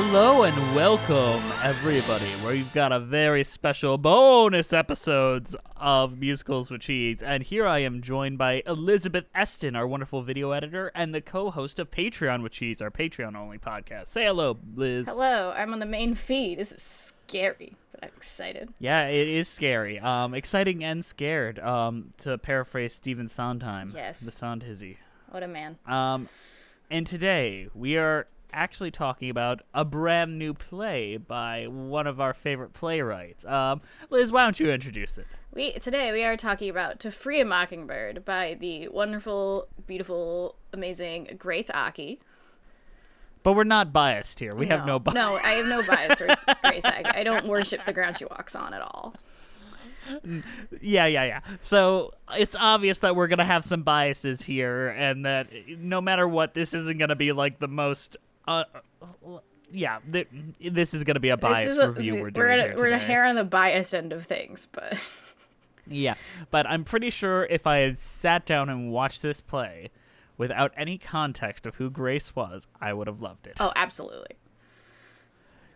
Hello and welcome, everybody. Where you've got a very special bonus episodes of Musicals with Cheese, and here I am joined by Elizabeth Eston, our wonderful video editor, and the co-host of Patreon with Cheese, our Patreon-only podcast. Say hello, Liz. Hello, I'm on the main feed. This is scary, but I'm excited. Yeah, it is scary, um, exciting and scared. Um, to paraphrase Stephen Sondheim, Yes. the Sondhizzy. What a man. Um, and today we are actually talking about a brand new play by one of our favorite playwrights. Um, Liz, why don't you introduce it? We today we are talking about To Free a Mockingbird by the wonderful, beautiful, amazing Grace Aki. But we're not biased here. We have no bias. No, I have no bias towards Grace Aki. I don't worship the ground she walks on at all. Yeah, yeah, yeah. So it's obvious that we're gonna have some biases here, and that no matter what, this isn't gonna be like the most. Uh, uh, yeah, th- this is gonna be a biased a, review we're we're here we're gonna today. hair on the biased end of things, but Yeah, but I'm pretty sure if I had sat down and watched this play without any context of who Grace was, I would have loved it. oh, absolutely.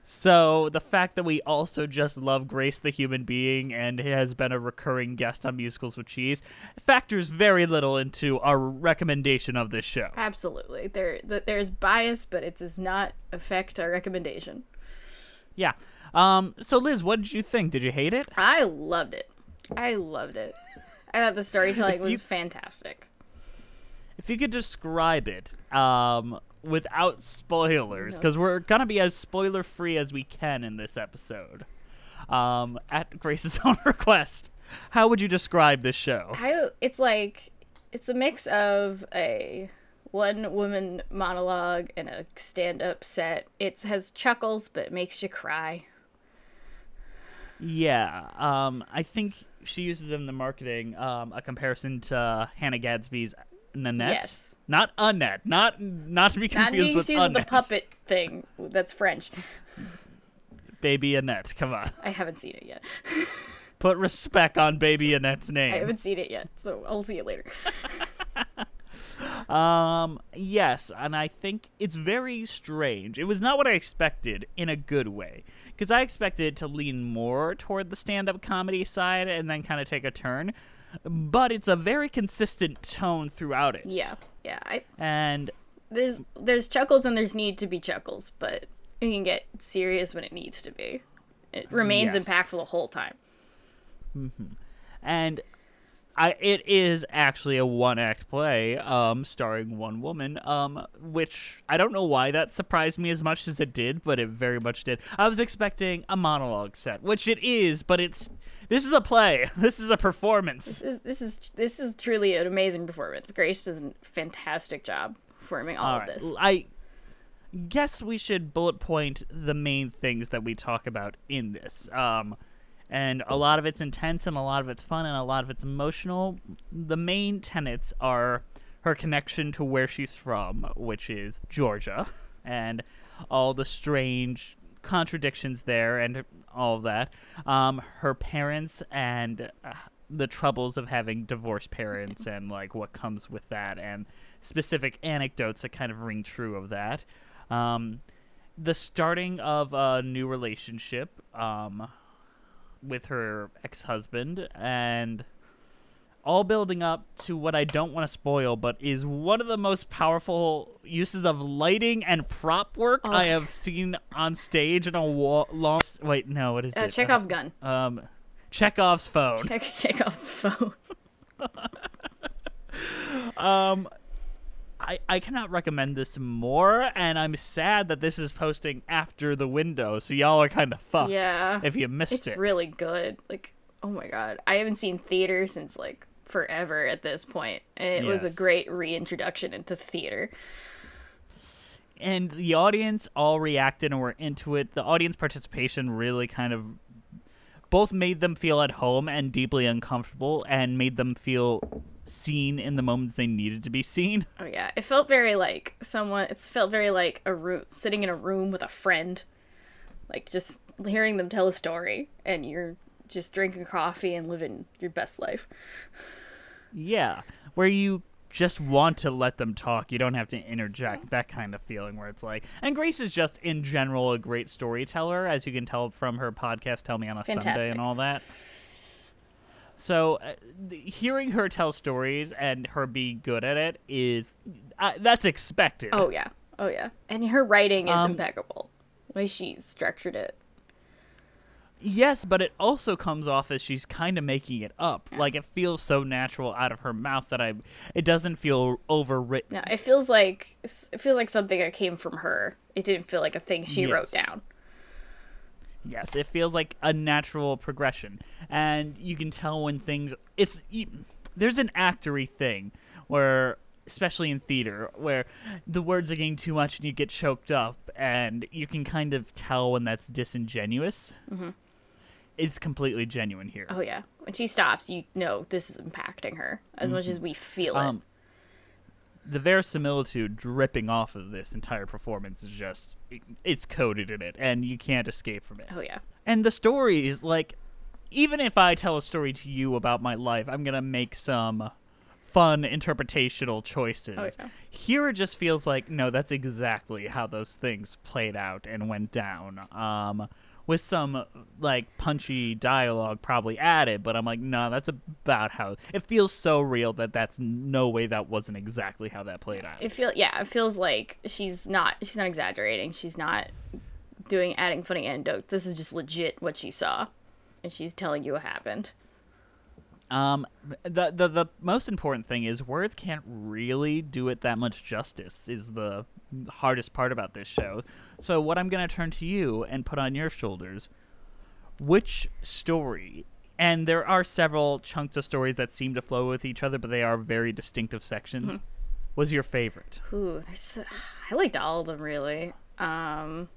So the fact that we also just love Grace the human being and has been a recurring guest on Musicals with Cheese factors very little into our recommendation of this show. Absolutely. There there's bias, but it does not affect our recommendation. Yeah. Um. So Liz, what did you think? Did you hate it? I loved it. I loved it. I thought the storytelling you- was fantastic. If you could describe it, um, without spoilers, because we're gonna be as spoiler free as we can in this episode, um, at Grace's own request, how would you describe this show? I it's like it's a mix of a one woman monologue and a stand up set. It has chuckles but makes you cry. Yeah, um, I think she uses in the marketing um, a comparison to Hannah Gadsby's Nanette. Yes. Not Annette. Not not to be Not confused being with confused with the puppet thing. That's French. Baby Annette. Come on, I haven't seen it yet. put respect on Baby Annette's name. I haven't seen it yet, so I'll see it later. Um, yes, and I think it's very strange. It was not what I expected in a good way, because I expected to lean more toward the stand-up comedy side and then kind of take a turn. But it's a very consistent tone throughout it. Yeah, yeah. I And there's there's chuckles and there's need to be chuckles, but it can get serious when it needs to be. It remains Yes. impactful the whole time. Mm-hmm. and I it is actually a one act play, um, starring one woman, um, which I don't know why that surprised me as much as it did, but it very much did. I was expecting a monologue set, which it is, but it's this is a play. This is a performance. This is this is this is truly an amazing performance. Grace does a fantastic job performing all, All of this. I guess we should bullet point the main things that we talk about in this. Um, and a lot of it's intense, and a lot of it's fun, and a lot of it's emotional. The main tenets are her connection to where she's from, which is Georgia, and all the strange contradictions there, and all that. Um, her parents and uh, the troubles of having divorced parents, and like what comes with that, and specific anecdotes that kind of ring true of that. Um, the starting of a new relationship um, with her ex-husband and all building up to what I don't want to spoil, but is one of the most powerful uses of lighting and prop work I have seen on stage in a wa- long. Wait, no, what is Uh, it? Chekhov's gun. Um, Chekhov's phone. Check Chekhov's phone. Um, I I cannot recommend this more, and I'm sad that this is posting after the window, so y'all are kind of fucked. Yeah. If you missed It's it. It's really good. Like, oh my god, I haven't seen theater since like forever at this point, and it was a great reintroduction into theater. and the audience all reacted and were into it. The audience participation really kind of both made them feel at home and deeply uncomfortable and made them feel seen in the moments they needed to be seen. Oh yeah, it felt very like someone. It felt very like a room, sitting in a room with a friend, like just hearing them tell a story, and you're just drinking coffee and living your best life. Yeah, where you just want to let them talk. You don't have to interject. That kind of feeling where it's like, and Grace is just in general a great storyteller, as you can tell from her podcast, Tell Me on a Sunday, and all that. So, uh, hearing her tell stories and her be good at it is uh, that's expected. Oh yeah, oh yeah, and her writing is Um, impeccable. The way she structured it. Yes, but it also comes off as she's kind of making it up. Like it feels so natural out of her mouth that I, it doesn't feel overwritten. No, it feels like it feels like something that came from her. It didn't feel like a thing she wrote down. Yes, it feels like a natural progression, and you can tell when things. It's there's an actory thing where, especially in theater, where the words are getting too much and you get choked up, and you can kind of tell when that's disingenuous. Mm-hmm. It's completely genuine here. Oh yeah, when she stops, you know this is impacting her as much as we feel it. Um, the verisimilitude dripping off of this entire performance is just it's coded in it and you can't escape from it oh yeah, and the story is like even if i tell a story to you about my life i'm gonna make some fun interpretational choices Oh, yeah. here it just feels like no that's exactly how those things played out and went down um with some like punchy dialogue probably added but i'm like no that's about how it feels so real that that's no way that wasn't exactly how that played out it feel yeah, it feels like she's not she's not exaggerating. She's not doing adding funny anecdotes. This is just legit what she saw, and she's telling you what happened. Um, the, the the most important thing is words can't really do it that much justice. Is the hardest part about this show. So what I'm gonna turn to you and put on your shoulders. Which story? And there are several chunks of stories that seem to flow with each other, but they are very distinctive sections. Was your favorite? Ooh, there's I liked all of them really. Um,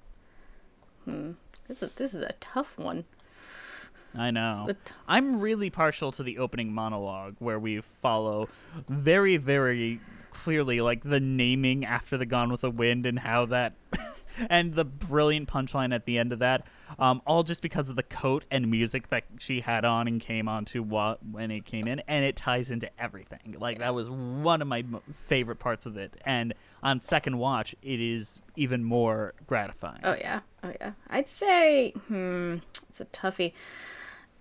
hmm, this is this is a tough one. I know. t- I'm really partial to the opening monologue where we follow very, very clearly like the naming after the Gone with the Wind and how that and the brilliant punchline at the end of that. Um, all just because of the coat and music that she had on and came onto wa- when it came in, and it ties into everything. Like that was one of my mo- favorite parts of it, and on second watch, it is even more gratifying. Oh yeah, oh yeah. I'd say hmm, it's a toughie.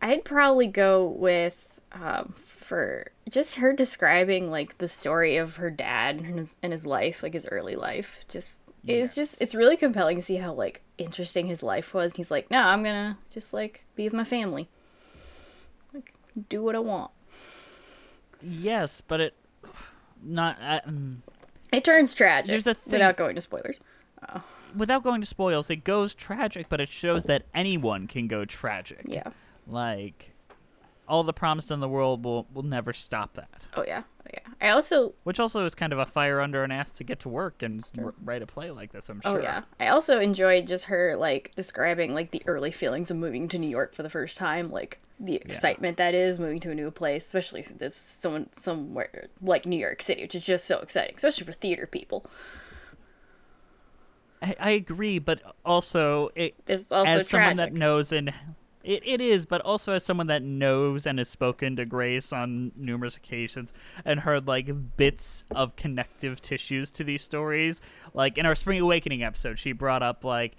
I'd probably go with um, for just her describing like the story of her dad and his and his life, like his early life. Just it's just it's really compelling to see how like interesting his life was. He's like, no, I'm gonna just like be with my family, like do what I want. Yes, but it not. Uh, mm. It turns tragic There's a thing- without going to spoilers. without going to spoils, it goes tragic, but it shows that anyone can go tragic. Yeah. Like all the promise in the world will will never stop that. Oh yeah. Oh yeah. I also Which also is kind of a fire under an ass to get to work and r- write a play like this. I'm sure. Oh sure. yeah. I also enjoyed just her like describing like the early feelings of moving to New York for the first time, like the excitement that is moving to a new place, especially this someone somewhere like New York City, which is just so exciting, especially for theater people. I, I agree, but also it There's also as someone that knows and it, it is, but also as someone that knows and has spoken to Grace on numerous occasions and heard like bits of connective tissues to these stories. Like in our Spring Awakening episode, she brought up like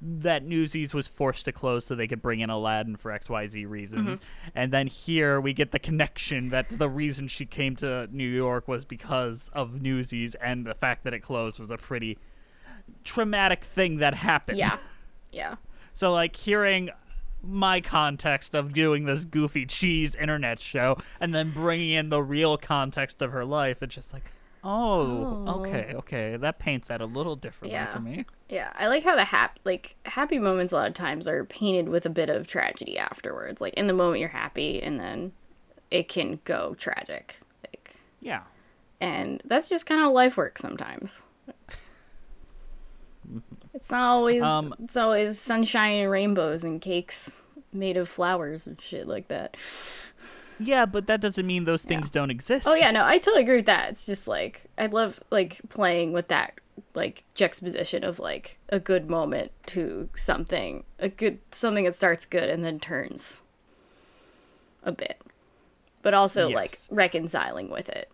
that Newsies was forced to close so they could bring in Aladdin for XYZ reasons. Mm-hmm. And then here we get the connection that the reason she came to New York was because of Newsies and the fact that it closed was a pretty traumatic thing that happened. Yeah. Yeah. So like hearing my context of doing this goofy cheese internet show and then bringing in the real context of her life, it's just like, oh, Oh. okay, okay, that paints that a little differently Yeah. for me. Yeah, I like how the hap like happy moments a lot of times are painted with a bit of tragedy afterwards. Like in the moment you're happy and then it can go tragic. Like Yeah. and that's just kind of how life works sometimes. It's not always Um, it's always sunshine and rainbows and cakes made of flowers and shit like that. Yeah, but that doesn't mean those things don't exist. Oh yeah, no, I totally agree with that. It's just like I love like playing with that like juxtaposition of like a good moment to something a good something that starts good and then turns a bit. But also like reconciling with it.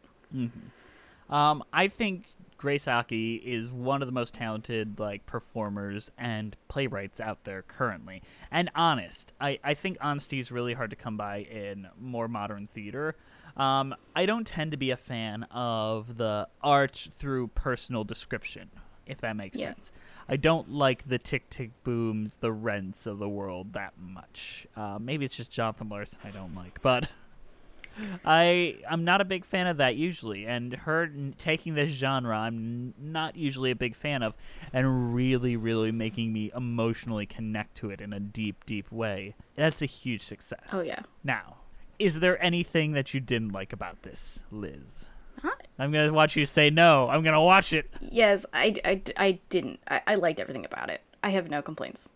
Um, I think Grace Aki is one of the most talented like performers and playwrights out there currently. And honest, I, I think honesty is really hard to come by in more modern theater. Um, I don't tend to be a fan of the art through personal description, if that makes Yeah. sense. I don't like the tick tick booms, the rents of the world that much. Uh, maybe it's just Jonathan Larson I don't like, but I I'm not a big fan of that usually, and her n- taking this genre I'm n- not usually a big fan of, and really really making me emotionally connect to it in a deep deep way. That's a huge success. Oh yeah. Now, is there anything that you didn't like about this, Liz? Huh? I'm gonna watch you say no. I'm gonna watch it. Yes, I, I, I didn't. I, I liked everything about it. I have no complaints.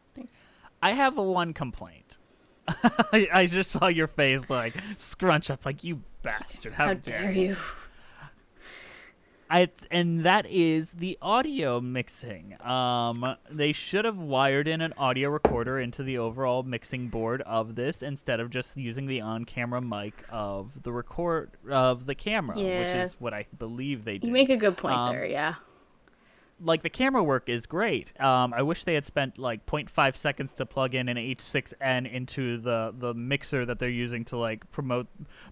I have a one complaint. I, I just saw your face like scrunch up, like you bastard. How, How dare you? I and that is the audio mixing. Um, they should have wired in an audio recorder into the overall mixing board of this instead of just using the on-camera mic of the record of the camera, Yeah. which is what I believe they did. You make a good point Um, there, yeah. Like the camera work is great. Um, I wish they had spent like 0.5 seconds to plug in an H6n into the the mixer that they're using to like promote,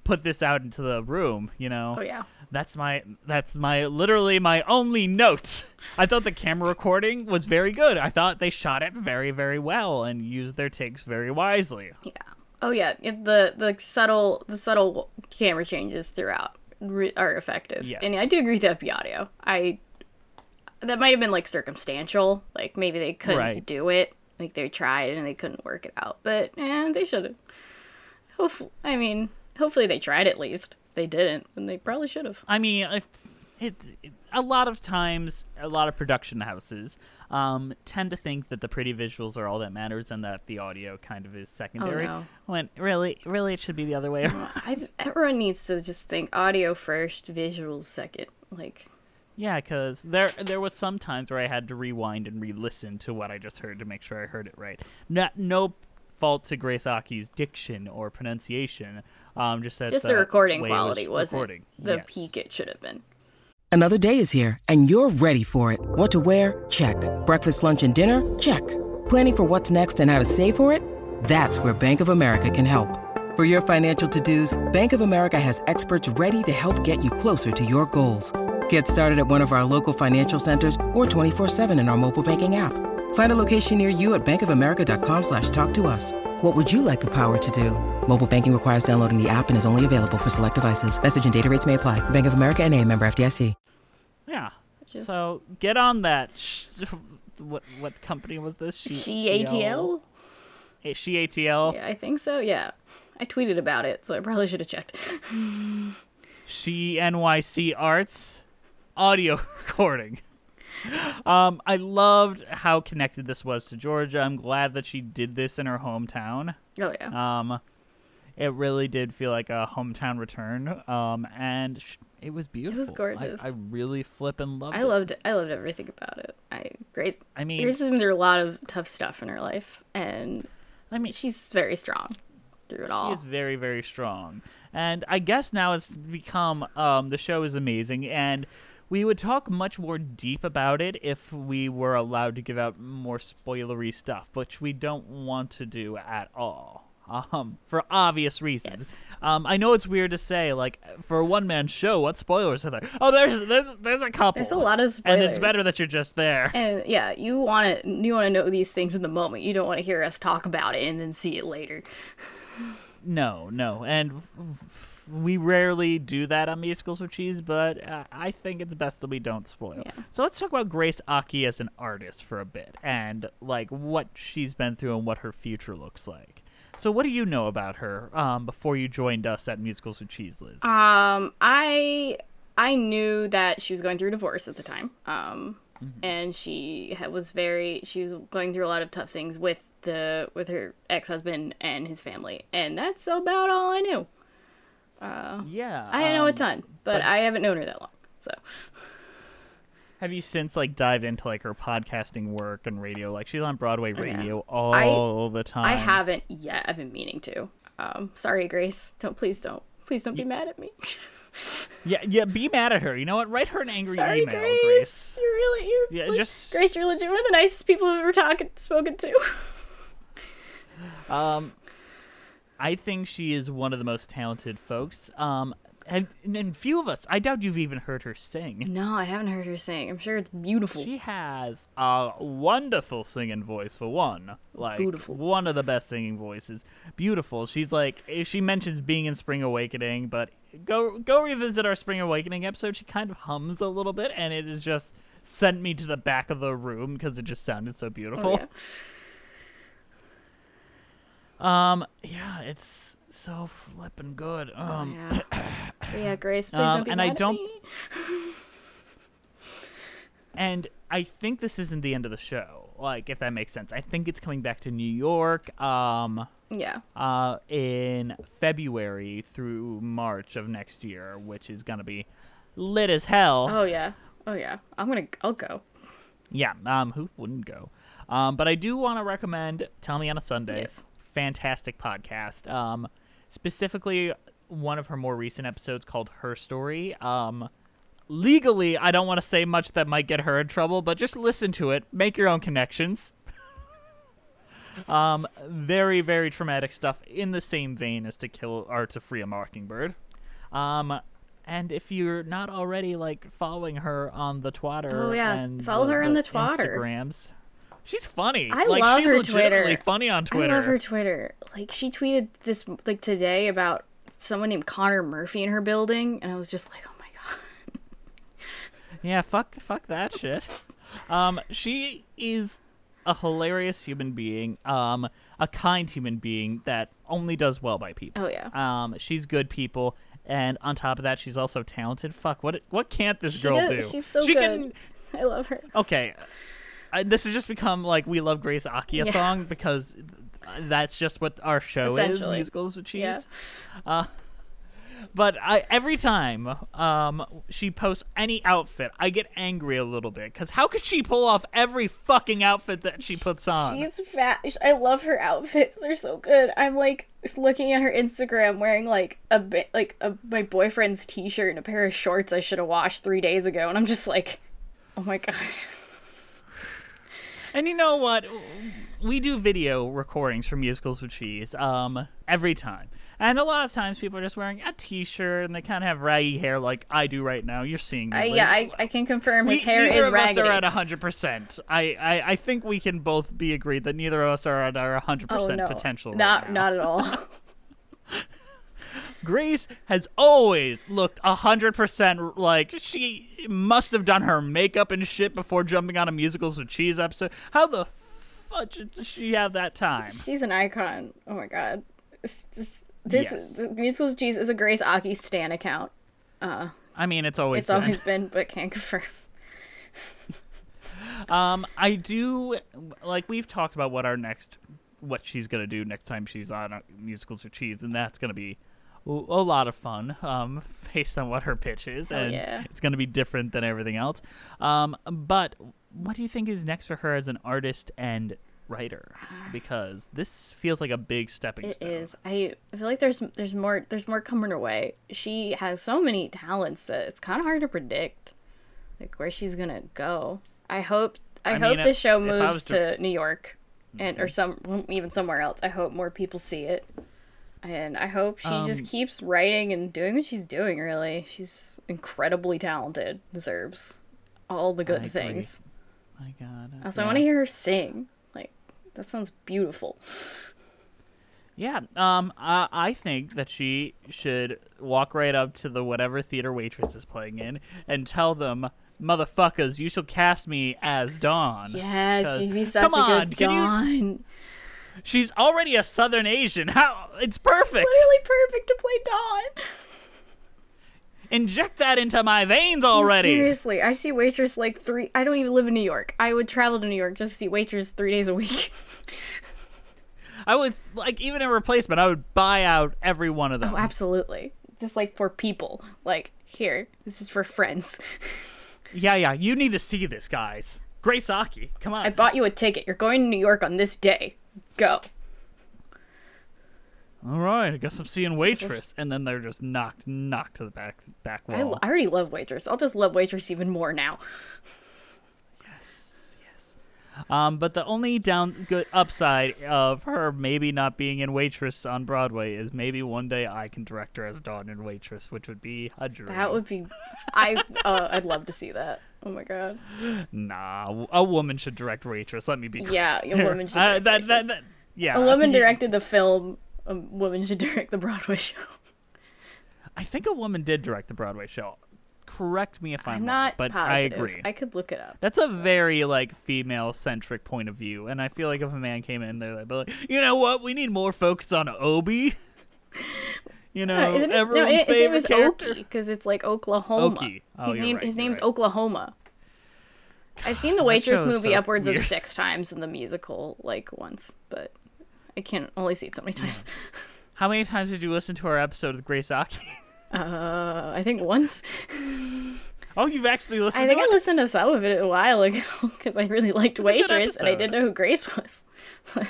put this out into the room. You know. Oh yeah. That's my that's my literally my only note. I thought the camera recording was very good. I thought they shot it very very well and used their takes very wisely. Yeah. Oh yeah. The the subtle the subtle camera changes throughout are effective. Yes. And I do agree with that the audio. I that might have been like circumstantial. Like maybe they couldn't Right. do it. Like they tried and they couldn't work it out. But eh, they should have. Hopefully, I mean, hopefully they tried at least. If they didn't, and they probably should have. I mean, it, it, it a lot of times, a lot of production houses um, tend to think that the pretty visuals are all that matters and that the audio kind of is secondary. no. When really, really, it should be the other way around. I, everyone needs to just think audio first, visuals second. Like, yeah, because there there was some times where I had to rewind and re-listen to what I just heard to make sure I heard it right. Not no fault to Grace Aki's diction or pronunciation. Um, just that just the recording way was quality wasn't the Yes. peak it should have been. Another day is here, and you're ready for it. What to wear? Check. Breakfast, lunch, and dinner? Check. Planning for what's next and how to save for it? That's where Bank of America can help. For your financial to-dos, Bank of America has experts ready to help get you closer to your goals. Get started at one of our local financial centers or 24-7 in our mobile banking app. Find a location near you at bankofamerica.com slash talk to us. What would you like the power to do? Mobile banking requires downloading the app and is only available for select devices. Message and data rates may apply. Bank of America and a member FDIC. Yeah. Just- So get on that. What what company was this? She ATL? She ATL. Yeah, I think so. Yeah, I tweeted about it, so I probably should have checked. She NYC Arts audio recording. Um, I loved how connected this was to Georgia. I'm glad that she did this in her hometown. oh yeah, Um, it really did feel like a hometown return. Um, and sh- it was beautiful. It was gorgeous. I, really flip and loved I it. loved I loved everything about it. I Grace I mean, Grace has been through a lot of tough stuff in her life, and I mean, she's very strong through it all. She is very, very strong. And I guess now it's become um, the show is amazing, and we would talk much more deep about it if we were allowed to give out more spoilery stuff, which we don't want to do at all. Um, for obvious reasons. Yes. Um, I know it's weird to say, like, for a one man show, what spoilers are there? Oh, there's there's there's a couple. There's a lot of spoilers, and it's better that you're just there. And yeah, you want to you want to know these things in the moment. You don't want to hear us talk about it and then see it later. No, no, and f- f- we rarely do that on musicals with cheese, but uh, I think it's best that we don't spoil. Yeah. So let's talk about Grace Aki as an artist for a bit, and like what she's been through and what her future looks like. So, what do you know about her um, before you joined us at Musicals with Cheese, Liz? Um, I I knew that she was going through a divorce at the time. Um, Mm-hmm. and she was very she was going through a lot of tough things with the with her ex husband and his family, and that's about all I knew. Yeah. I didn't know a um, ton, but, but- I haven't known her that long, so Have you since like dived into like her podcasting work and radio? Like she's on Broadway Oh, radio all the time. I haven't yet. I've been meaning to. Um, sorry, Grace. Don't please don't please don't be mad at me. Yeah, yeah. Be mad at her. You know what? Write her an angry sorry, email, Grace. Grace. You're really you're Yeah, like- just- Grace. You're legit one of the nicest people I've ever talked spoken to. Um, I think she is one of the most talented folks. Um, and, and few of us. I doubt you've even heard her sing. no, I haven't heard her sing. I'm sure it's beautiful. She has a wonderful singing voice for one. Like Beautiful. one of the best singing voices. Beautiful. She's like she mentions being in Spring Awakening, but go go revisit our Spring Awakening episode. She kind of hums a little bit, and it is just sent me to the back of the room because it just sounded so beautiful. Oh, yeah. Um, yeah, it's so flipping good. Um, yeah. Yeah, Grace, please Um, don't be and mad I at don't- me. and I think this isn't the end of the show. Like, if that makes sense. I think it's coming back to New York. Um, Yeah. uh, in February through March of next year, which is gonna be lit as hell. Oh yeah. Oh yeah. I'm gonna. I'll go. Yeah, um, who wouldn't go? Um, but I do want to recommend Tell Me on a Sunday. Yes. Fantastic podcast. Um, specifically, one of her more recent episodes called Her Story. Um, legally, I don't want to say much that might get her in trouble, but just listen to it. Make your own connections. um, very, very traumatic stuff in the same vein as To Kill or To Free a Mockingbird. Um, and if you're not already like following her on the Twitter, Oh, yeah. Follow her on the Twitter. Instagrams, she's funny. I like, love she's her legitimately Twitter. funny on Twitter. I love her Twitter. Like she tweeted this like today about someone named Connor Murphy in her building, and I was just like, oh my god. Yeah, fuck, fuck that shit. Um, she is a hilarious human being. Um, a kind human being that only does well by people. Oh yeah. Um, she's good people, and on top of that, she's also talented. Fuck, what what can't this She girl does- do? She's so she good. Can, I love her. okay, I, this has just become like we love Grace Akia Yeah. thong because that's just what our show is musicals with cheese. Yeah. Uh, but I, every time um, she posts any outfit, I get angry a little bit because how could she pull off every fucking outfit that she puts on? She's fat. I love her outfits. They're so good. I'm like looking at her Instagram wearing like a bit like a my boyfriend's t-shirt and a pair of shorts I should have washed 3 days ago and I'm just like oh my gosh. And you know what? We do video recordings for musicals with cheese um, every time. And a lot of times people are just wearing a t-shirt and they kind of have raggy hair like I do right now. You're seeing me. Liz. yeah, I, I can confirm his We- hair neither is of raggedy. us are at 100%. I, I, I think we can both be agreed that neither of us are at our 100% oh, no. potential right Not not at all. Grace has always looked a hundred percent like she must have done her makeup and shit before jumping on a musicals with cheese episode. How the fudge does she have that time? She's an icon. Oh my god. This this, this Yes. musicals cheese is a Grace Aki stan account. I mean, it's always It's been. always been, but can't confirm. Um, I do like we've talked about what our next, what she's gonna do next time she's on uh, musicals with cheese, and that's gonna be a lot of fun. Um, based on what her pitch is, Oh, and yeah. it's gonna be different than everything else. Um, but what do you think is next for her as an artist and writer? Because this feels like a big stepping It stone. is. I feel like there's there's more there's more coming her way. She has so many talents that it's kind of hard to predict, like where she's gonna go. I hope I, I hope mean, this show moves to- Mm-hmm. to New York, and or some even somewhere else. I hope more people see it, and I hope she Um, just keeps writing and doing what she's doing. Really, she's incredibly talented. Deserves all the good agree. things. My God. Also, I want to hear her sing. Like that sounds beautiful. Yeah, um, I, I think that she should walk right up to the whatever theater waitress is playing in and tell them, "Motherfuckers, you shall cast me as Dawn." Yeah, 'Cause- she'd be such come a on, good you- Dawn. She's already a Southern Asian. How? It's perfect. literally perfect to play Dawn. Inject that into my veins already. Seriously, I see Waitress like three. I don't even live in New York. I would travel to New York just to see Waitress three days a week. I would like even in replacement, I would buy out every one of oh, them. Oh, absolutely. Just like for people. Like, here, this is for friends. Yeah, yeah. You need to see this, guys. Grace Aki, come on. I bought you a ticket. You're going to New York on this day. Go. All right, I guess I'm seeing waitress, and then they're just knocked, knocked to the back back I, wall. I already love Waitress. I'll just love Waitress even more now. Um, but the only down good upside of her maybe not being in Waitress on Broadway is maybe one day I can direct her as Dawn in Waitress, which would be a dream. That would be. I. Uh, I'd love to see that. Oh my god. Nah, a woman should direct Waitress. Let me be. clear. Yeah, a woman should Uh, direct that, that, that, yeah. A woman directed the film. A woman should direct the Broadway show. I think a woman did direct the Broadway show. Correct me if I'm, I'm wrong, not but positive. I agree. I could look it up. That's a very like female centric point of view, and I feel like if a man came in there, they'd be like, you know what, we need more focus on Obi. You know, Uh, isn't his, no, everyone's his name is. Okie because it's like Oklahoma. Okie. Oh, his name right, his name's right. Oklahoma. I've seen the Waitress movie so upwards weird. of six times in the musical, like once, but I can't only see it so many times. How many times did you listen to our episode with Grace Aki? Uh, I think once. oh, you've actually listened I think to I listened to some of it a while ago because I really liked good Waitress and I didn't know who Grace was.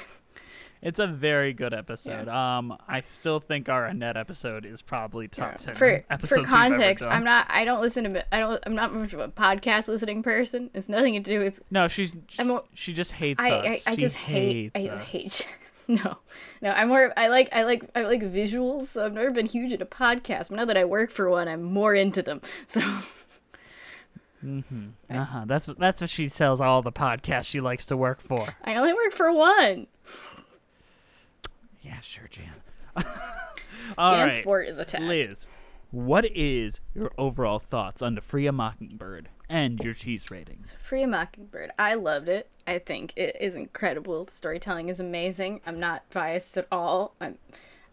It's a very good episode. Um, I still think our Annette episode is probably top ten for for context. I'm not. I don't listen to. I don't. I'm not much of a podcast listening person. It's nothing to do with. No, she's I'm she just hates I us. I, I just hate. I just hate. No, no. I'm more. I like. I like. I like visuals. So I've never been huge into podcasts. But now that I work for one, I'm more into them. So Uh huh. That's that's what she sells all the podcasts she likes to work for. I only work for one. Yeah, sure, Jan. All Jan right, Sport is attacked. Liz, what is your overall thoughts on the Free a Mockingbird and your cheese rating? Free a Mockingbird. I loved it. I think it is incredible. The storytelling is amazing. I'm not biased at all. I'm,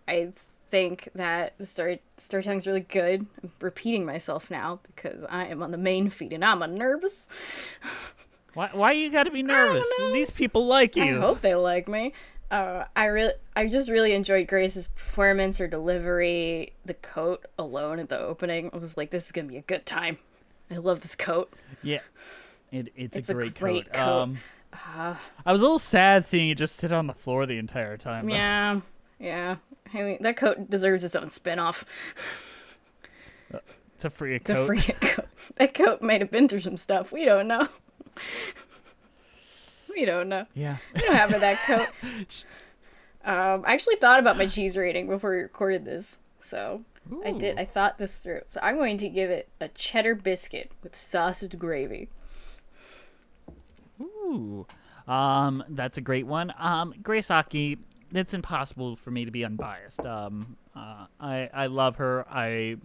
I think that the story storytelling is really good. I'm repeating myself now because I am on the main feed and I'm a nervous. Why why you got to be nervous? These people like you. I hope they like me. Uh, I really, I just really enjoyed Grace's performance, her delivery, the coat alone at the opening. I was like, this is gonna be a good time. I love this coat. Yeah. It, it's, It's a a great, great coat. coat. Um, I was a little sad seeing it just sit on the floor the entire time. though. Yeah, yeah. I mean, that coat deserves its own spin-off. To free a To free a coat. That coat might have been through some stuff. We don't know. we don't know. Yeah. We don't have that coat. Um, I actually thought about my cheese rating before we recorded this, so I did. I thought this through. So I'm going to give it a cheddar biscuit with sausage gravy. Ooh. Um, that's a great one. Um, Grace Aki, it's impossible for me to be unbiased. Um, uh, I I love her. I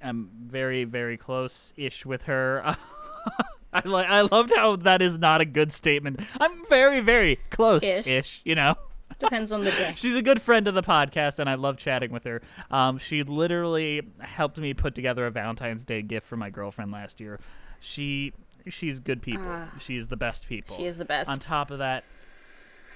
am very very close ish with her. I like. I loved how that is not a good statement. I'm very very close ish. You know. Depends on the day. She's a good friend of the podcast, and I love chatting with her. Um, she literally helped me put together a Valentine's Day gift for my girlfriend last year. She she's good people. she is the best people. She is the best. On top of that,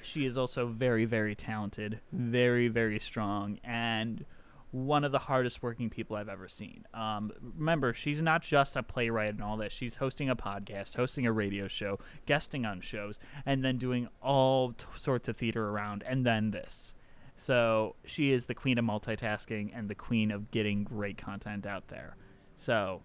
she is also very very talented, very very strong, and one of the hardest working people I've ever seen. Um, remember, she's not just a playwright and all that. She's hosting a podcast, hosting a radio show, guesting on shows, and then doing all t- sorts of theater around, and then this. So she is the queen of multitasking and the queen of getting great content out there. So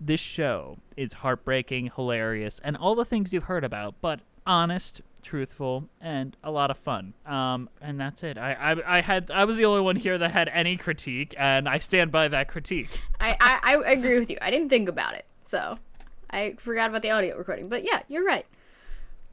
this show is heartbreaking, hilarious, and all the things you've heard about, but honest, truthful, and a lot of fun. Um, and that's it. I, I, I had I was the only one here that had any critique, and I stand by that critique. I, I, I agree with you. I didn't think about it, so I forgot about the audio recording. But yeah, you're right.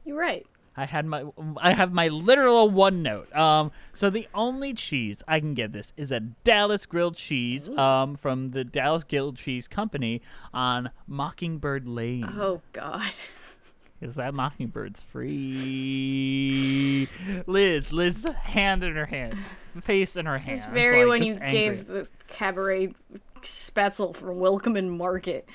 You're right. I had my I have my literal one note. Um, so the only cheese I can give this is a Dallas grilled cheese um, from the Dallas Grilled Cheese Company on Mockingbird Lane. Oh God. Is that Mockingbird's free? Liz, Liz, hand in her hand, face in her hand. It's very like, when you angry. gave the cabaret spaetzle from Willkommen Market.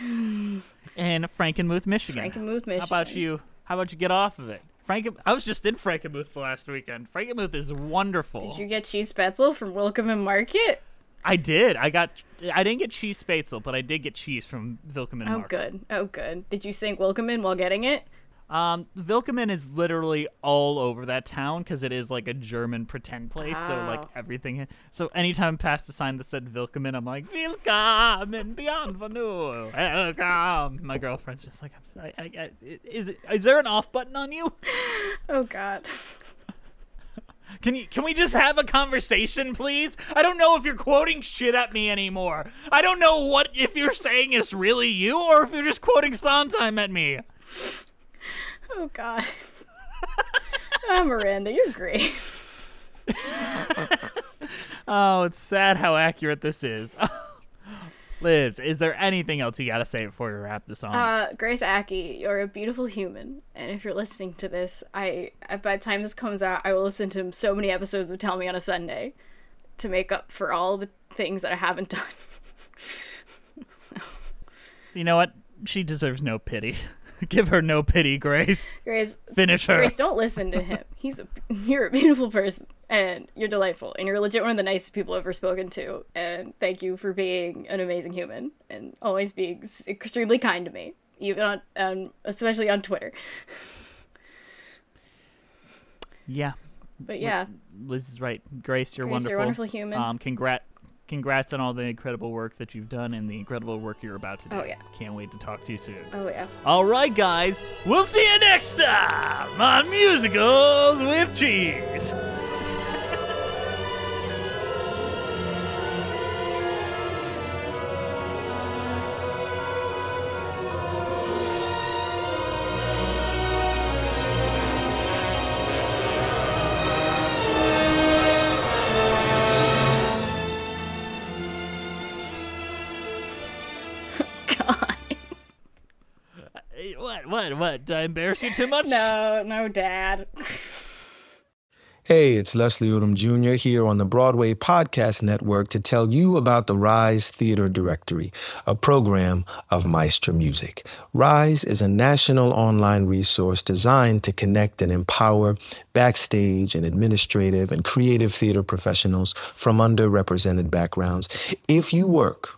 in Frankenmuth, Michigan. Frankenmuth, Michigan. How about you? How about you get off of it? Frank, I was just in Frankenmuth last weekend. Frankenmuth is wonderful. Did you get cheese spetzel from Willkommen Market? I did. I got. I didn't get cheese spaetzle, but I did get cheese from Willkommen Oh, Market. good. Oh, good. Did you sing Willkommen while getting it? Um, Willkommen is literally all over that town because it is like a German pretend place. So like everything. So anytime I passed a sign that said Willkommen, I'm like Willkommen, bienvenue, welcome. My girlfriend's just like, I'm, I, I, I, is it, is there an off button on you? Oh, God. Can you can we just have a conversation, please? I don't know if you're quoting shit at me anymore. I don't know what if you're saying is really you or if you're just quoting Sondheim at me. Oh, God. oh, Miranda, you're great. Oh, it's sad how accurate this is. Liz, is there anything else you gotta say before we wrap this on? Uh, Grace Aki, you're a beautiful human, and if you're listening to this, I, I by the time this comes out, I will listen to so many episodes of Tell Me on a Sunday to make up for all the things that I haven't done. you know what? She deserves no pity. Give her no pity, Grace. Grace, Finish her. Grace, don't listen to him. He's a you're a beautiful person, and you're delightful, and you're legit one of the nicest people I've ever spoken to. And thank you for being an amazing human and always being s- extremely kind to me, even on, um, especially on Twitter. Yeah, But yeah, Liz is right. Grace, you're Grace, wonderful. you're a wonderful human. Um, congrat, congrats on all the incredible work that you've done and the incredible work you're about to do. Oh, yeah. Can't wait to talk to you soon. oh yeah. All right, guys. We'll see you next time on Musicals with Cheese. What? What? What? Did I embarrass you too much? No, no, Dad. Hey, it's Leslie Odom Jr. here on the Broadway Podcast Network to tell you about the Rise Theatre Directory, a program of Maestra Music. Rise is a national online resource designed to connect and empower backstage and administrative and creative theater professionals from underrepresented backgrounds. If you work